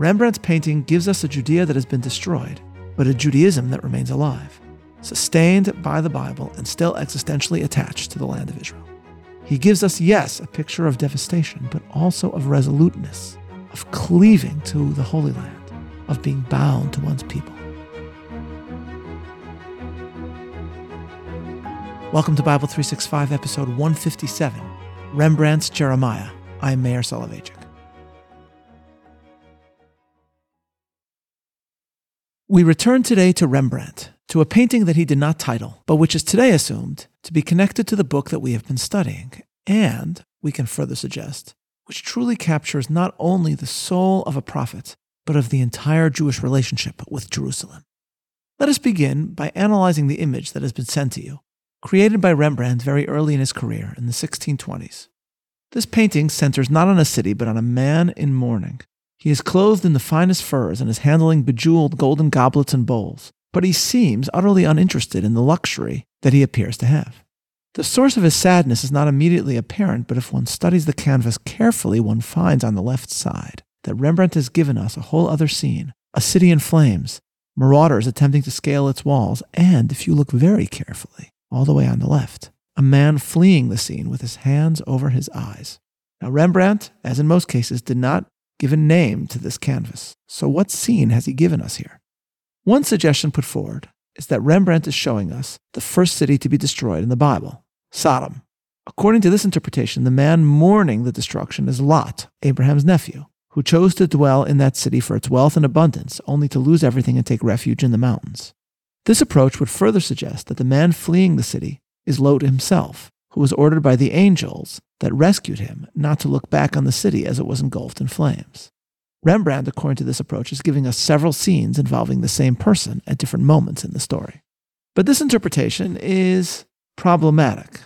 Rembrandt's painting gives us a Judea that has been destroyed, but a Judaism that remains alive, sustained by the Bible and still existentially attached to the land of Israel. He gives us, yes, a picture of devastation, but also of resoluteness, of cleaving to the Holy Land, of being bound to one's people. Welcome to Bible 365, episode 157 Rembrandt's Jeremiah. I'm Meir Soloveichik. We return today to Rembrandt, to a painting that he did not title, but which is today assumed to be connected to the book that we have been studying, and, we can further suggest, which truly captures not only the soul of a prophet, but of the entire Jewish relationship with Jerusalem. Let us begin by analyzing the image that has been sent to you, created by Rembrandt very early in his career in the 1620s. This painting centers not on a city, but on a man in mourning he is clothed in the finest furs and is handling bejeweled golden goblets and bowls, but he seems utterly uninterested in the luxury that he appears to have. The source of his sadness is not immediately apparent, but if one studies the canvas carefully, one finds on the left side that Rembrandt has given us a whole other scene a city in flames, marauders attempting to scale its walls, and, if you look very carefully, all the way on the left, a man fleeing the scene with his hands over his eyes. Now, Rembrandt, as in most cases, did not give a name to this canvas. So, what scene has he given us here? One suggestion put forward is that Rembrandt is showing us the first city to be destroyed in the Bible, Sodom. According to this interpretation, the man mourning the destruction is Lot, Abraham's nephew, who chose to dwell in that city for its wealth and abundance, only to lose everything and take refuge in the mountains. This approach would further suggest that the man fleeing the city is Lot himself, who was ordered by the angels that rescued him not to look back on the city as it was engulfed in flames. Rembrandt, according to this approach, is giving us several scenes involving the same person at different moments in the story. But this interpretation is problematic.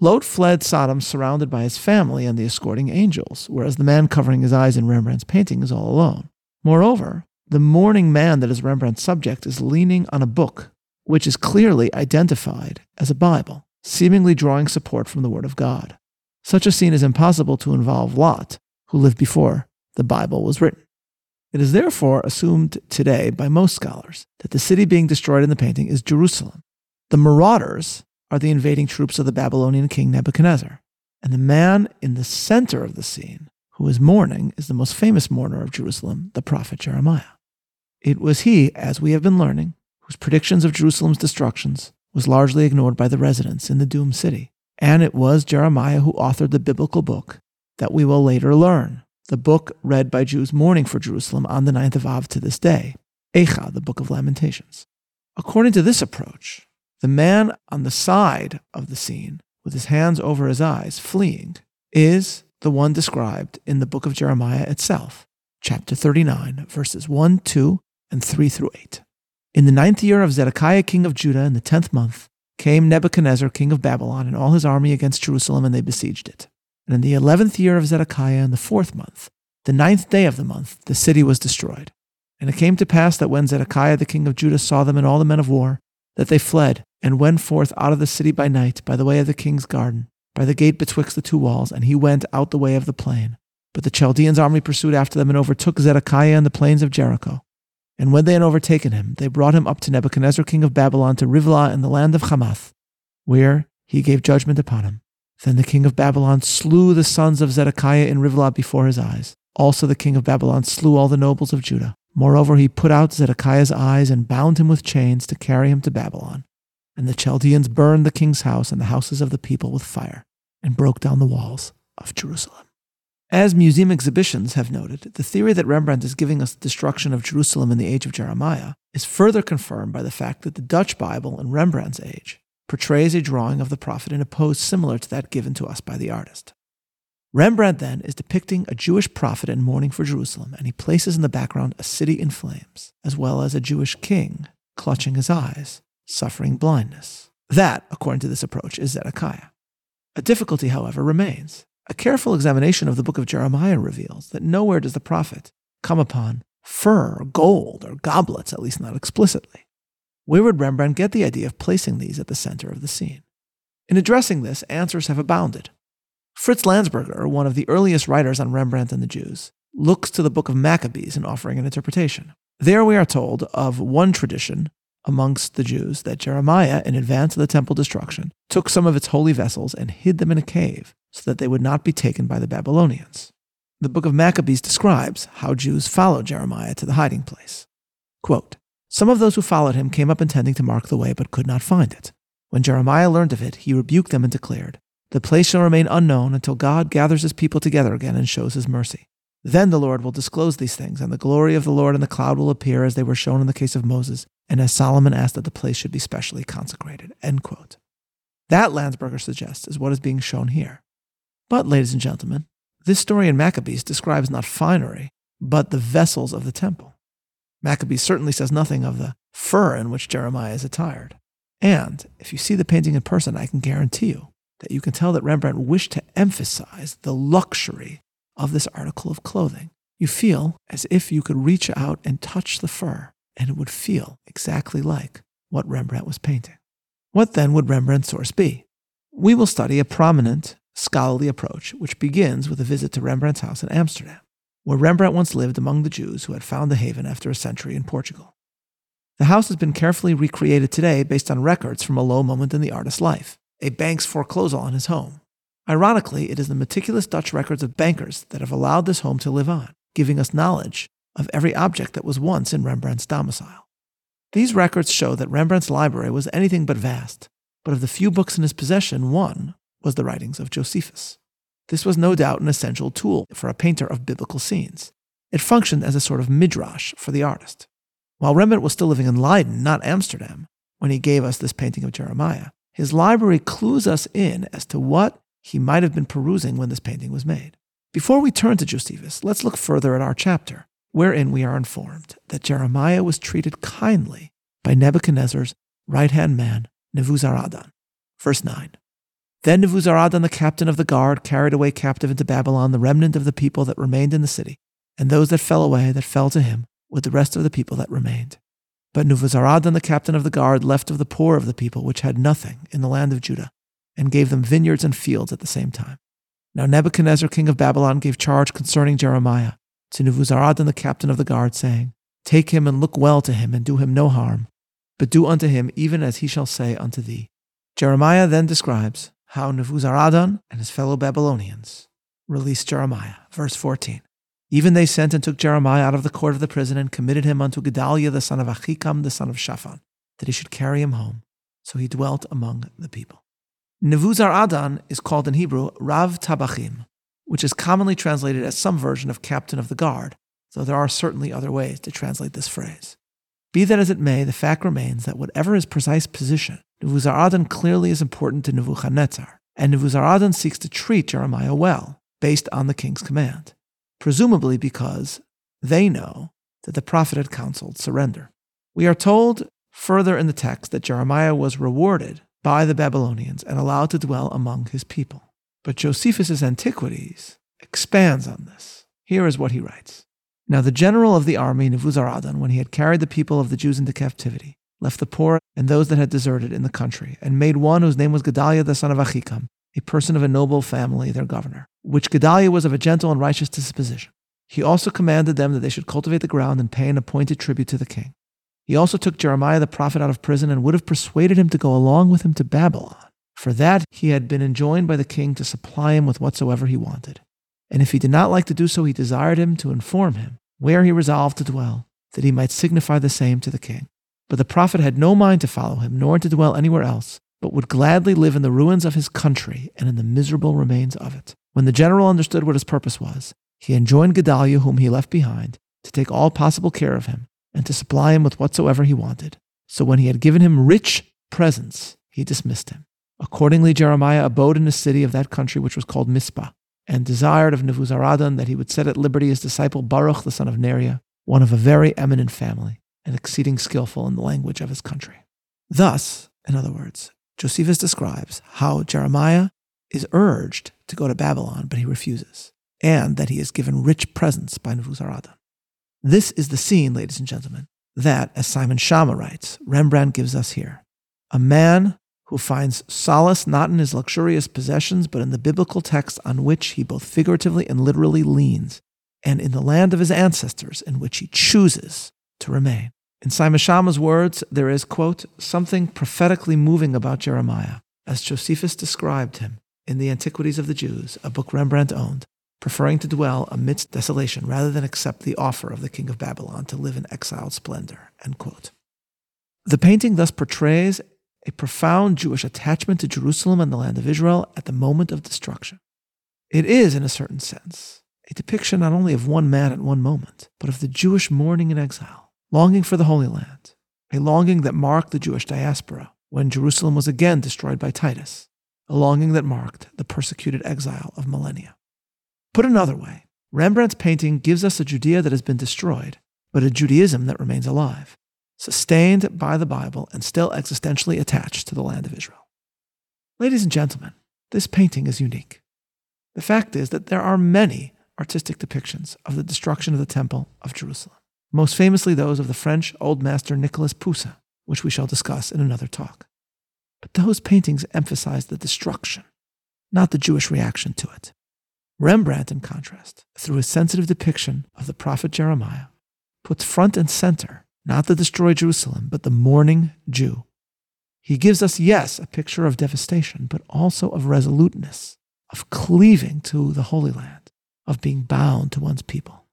Lot fled Sodom surrounded by his family and the escorting angels, whereas the man covering his eyes in Rembrandt's painting is all alone. Moreover, the mourning man that is Rembrandt's subject is leaning on a book, which is clearly identified as a Bible seemingly drawing support from the Word of God. Such a scene is impossible to involve Lot, who lived before the Bible was written. It is therefore assumed today by most scholars that the city being destroyed in the painting is Jerusalem. The marauders are the invading troops of the Babylonian king Nebuchadnezzar, and the man in the center of the scene who is mourning is the most famous mourner of Jerusalem, the prophet Jeremiah. It was he, as we have been learning, whose predictions of Jerusalem's destructions was largely ignored by the residents in the doomed city. And it was Jeremiah who authored the biblical book that we will later learn, the book read by Jews mourning for Jerusalem on the ninth of Av to this day, Eicha, the Book of Lamentations. According to this approach, the man on the side of the scene, with his hands over his eyes, fleeing, is the one described in the book of Jeremiah itself, chapter 39, verses 1, 2, and 3 through 8. In the ninth year of Zedekiah king of Judah, in the tenth month, came Nebuchadnezzar king of Babylon and all his army against Jerusalem, and they besieged it. And in the eleventh year of Zedekiah, in the fourth month, the ninth day of the month, the city was destroyed. And it came to pass that when Zedekiah the king of Judah saw them and all the men of war, that they fled and went forth out of the city by night by the way of the king's garden, by the gate betwixt the two walls, and he went out the way of the plain. But the Chaldeans' army pursued after them and overtook Zedekiah in the plains of Jericho. And when they had overtaken him, they brought him up to Nebuchadnezzar, king of Babylon, to Rivlah in the land of Hamath, where he gave judgment upon him. Then the king of Babylon slew the sons of Zedekiah in Rivlah before his eyes. Also the king of Babylon slew all the nobles of Judah. Moreover, he put out Zedekiah's eyes and bound him with chains to carry him to Babylon. And the Chaldeans burned the king's house and the houses of the people with fire, and broke down the walls of Jerusalem. As museum exhibitions have noted, the theory that Rembrandt is giving us the destruction of Jerusalem in the age of Jeremiah is further confirmed by the fact that the Dutch Bible in Rembrandt's age portrays a drawing of the prophet in a pose similar to that given to us by the artist. Rembrandt then is depicting a Jewish prophet in mourning for Jerusalem, and he places in the background a city in flames, as well as a Jewish king clutching his eyes, suffering blindness. That, according to this approach, is Zedekiah. A difficulty, however, remains. A careful examination of the book of Jeremiah reveals that nowhere does the prophet come upon fur, gold, or goblets, at least not explicitly. Where would Rembrandt get the idea of placing these at the center of the scene? In addressing this, answers have abounded. Fritz Landsberger, one of the earliest writers on Rembrandt and the Jews, looks to the book of Maccabees in offering an interpretation. There we are told of one tradition amongst the Jews that Jeremiah, in advance of the temple destruction, took some of its holy vessels and hid them in a cave so that they would not be taken by the Babylonians. The book of Maccabees describes how Jews followed Jeremiah to the hiding place. Quote, Some of those who followed him came up intending to mark the way, but could not find it. When Jeremiah learned of it, he rebuked them and declared, The place shall remain unknown until God gathers his people together again and shows his mercy. Then the Lord will disclose these things, and the glory of the Lord and the cloud will appear as they were shown in the case of Moses, and as Solomon asked that the place should be specially consecrated. End quote. That, Landsberger suggests, is what is being shown here. But, ladies and gentlemen, this story in Maccabees describes not finery, but the vessels of the temple. Maccabees certainly says nothing of the fur in which Jeremiah is attired. And if you see the painting in person, I can guarantee you that you can tell that Rembrandt wished to emphasize the luxury of this article of clothing. You feel as if you could reach out and touch the fur, and it would feel exactly like what Rembrandt was painting. What then would Rembrandt's source be? We will study a prominent scholarly approach which begins with a visit to Rembrandt's house in Amsterdam, where Rembrandt once lived among the Jews who had found a haven after a century in Portugal. The house has been carefully recreated today based on records from a low moment in the artist's life, a bank's foreclosal on his home. Ironically, it is the meticulous Dutch records of bankers that have allowed this home to live on, giving us knowledge of every object that was once in Rembrandt's domicile. These records show that Rembrandt's library was anything but vast, but of the few books in his possession, one was the writings of Josephus. This was no doubt an essential tool for a painter of biblical scenes. It functioned as a sort of midrash for the artist. While Rembrandt was still living in Leiden, not Amsterdam, when he gave us this painting of Jeremiah, his library clues us in as to what he might have been perusing when this painting was made. Before we turn to Josephus, let's look further at our chapter, wherein we are informed that Jeremiah was treated kindly by Nebuchadnezzar's right hand man, Nebuzaradan. Verse 9 Then Nebuzaradan, the captain of the guard, carried away captive into Babylon the remnant of the people that remained in the city, and those that fell away that fell to him with the rest of the people that remained. But Nebuzaradan, the captain of the guard, left of the poor of the people, which had nothing, in the land of Judah, and gave them vineyards and fields at the same time. Now Nebuchadnezzar, king of Babylon, gave charge concerning Jeremiah to Nebuzaradan, the captain of the guard, saying, Take him and look well to him, and do him no harm, but do unto him even as he shall say unto thee. Jeremiah then describes how Nebuzaradan and his fellow Babylonians released Jeremiah. Verse 14. Even they sent and took Jeremiah out of the court of the prison and committed him unto Gedaliah the son of Achikam, the son of Shaphan, that he should carry him home. So he dwelt among the people. Nebuzaradan is called in Hebrew Rav Tabachim, which is commonly translated as some version of captain of the guard, though there are certainly other ways to translate this phrase. Be that as it may, the fact remains that whatever his precise position, Nebuzaradan clearly is important to Nebuchadnezzar, and Nebuzaradan seeks to treat Jeremiah well, based on the king's command, presumably because they know that the prophet had counseled surrender. We are told further in the text that Jeremiah was rewarded by the Babylonians and allowed to dwell among his people. But Josephus's Antiquities expands on this. Here is what he writes. Now the general of the army, Nebuzaradan, when he had carried the people of the Jews into captivity, left the poor and those that had deserted in the country, and made one whose name was Gedaliah the son of Achikam, a person of a noble family, their governor, which Gedaliah was of a gentle and righteous disposition. He also commanded them that they should cultivate the ground and pay an appointed tribute to the king. He also took Jeremiah the prophet out of prison and would have persuaded him to go along with him to Babylon. For that he had been enjoined by the king to supply him with whatsoever he wanted. And if he did not like to do so, he desired him to inform him where he resolved to dwell, that he might signify the same to the king. But the prophet had no mind to follow him, nor to dwell anywhere else, but would gladly live in the ruins of his country and in the miserable remains of it. When the general understood what his purpose was, he enjoined Gedaliah, whom he left behind, to take all possible care of him and to supply him with whatsoever he wanted. So when he had given him rich presents, he dismissed him. Accordingly, Jeremiah abode in the city of that country which was called Mizpah, and desired of Nebuzaradan that he would set at liberty his disciple Baruch the son of Neriah, one of a very eminent family, and exceeding skillful in the language of his country. Thus, in other words, Josephus describes how Jeremiah is urged to go to Babylon, but he refuses, and that he is given rich presents by Nebuzaradan. This is the scene, ladies and gentlemen, that, as Simon Schama writes, Rembrandt gives us here. A man who finds solace not in his luxurious possessions, but in the biblical text on which he both figuratively and literally leans, and in the land of his ancestors in which he chooses to remain. In Simon Schama's words, there is, quote, something prophetically moving about Jeremiah, as Josephus described him in The Antiquities of the Jews, a book Rembrandt owned, preferring to dwell amidst desolation rather than accept the offer of the king of Babylon to live in exiled splendor. The painting thus portrays a profound Jewish attachment to Jerusalem and the land of Israel at the moment of destruction. It is, in a certain sense, a depiction not only of one man at one moment, but of the Jewish mourning in exile, longing for the Holy Land, a longing that marked the Jewish diaspora when Jerusalem was again destroyed by Titus, a longing that marked the persecuted exile of millennia. Put another way, Rembrandt's painting gives us a Judea that has been destroyed, but a Judaism that remains alive, sustained by the Bible and still existentially attached to the land of Israel. Ladies and gentlemen, this painting is unique. The fact is that there are many artistic depictions of the destruction of the Temple of Jerusalem, most famously those of the French Old Master Nicolas Poussin, which we shall discuss in another talk. But those paintings emphasize the destruction, not the Jewish reaction to it. Rembrandt, in contrast, through his sensitive depiction of the prophet Jeremiah, puts front and center not the destroyed Jerusalem, but the mourning Jew. He gives us, yes, a picture of devastation, but also of resoluteness, of cleaving to the Holy Land, of being bound to one's people.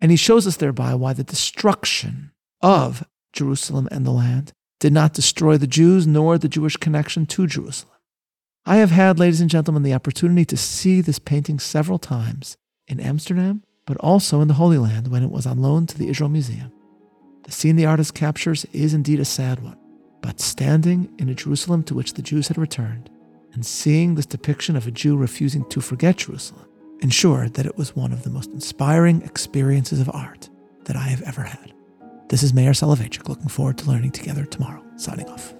And he shows us thereby why the destruction of Jerusalem and the land did not destroy the Jews nor the Jewish connection to Jerusalem. I have had, ladies and gentlemen, the opportunity to see this painting several times in Amsterdam, but also in the Holy Land when it was on loan to the Israel Museum. The scene the artist captures is indeed a sad one, but standing in a Jerusalem to which the Jews had returned and seeing this depiction of a Jew refusing to forget Jerusalem ensured that it was one of the most inspiring experiences of art that I have ever had. This is Meir Soloveichik, looking forward to learning together tomorrow. Signing off.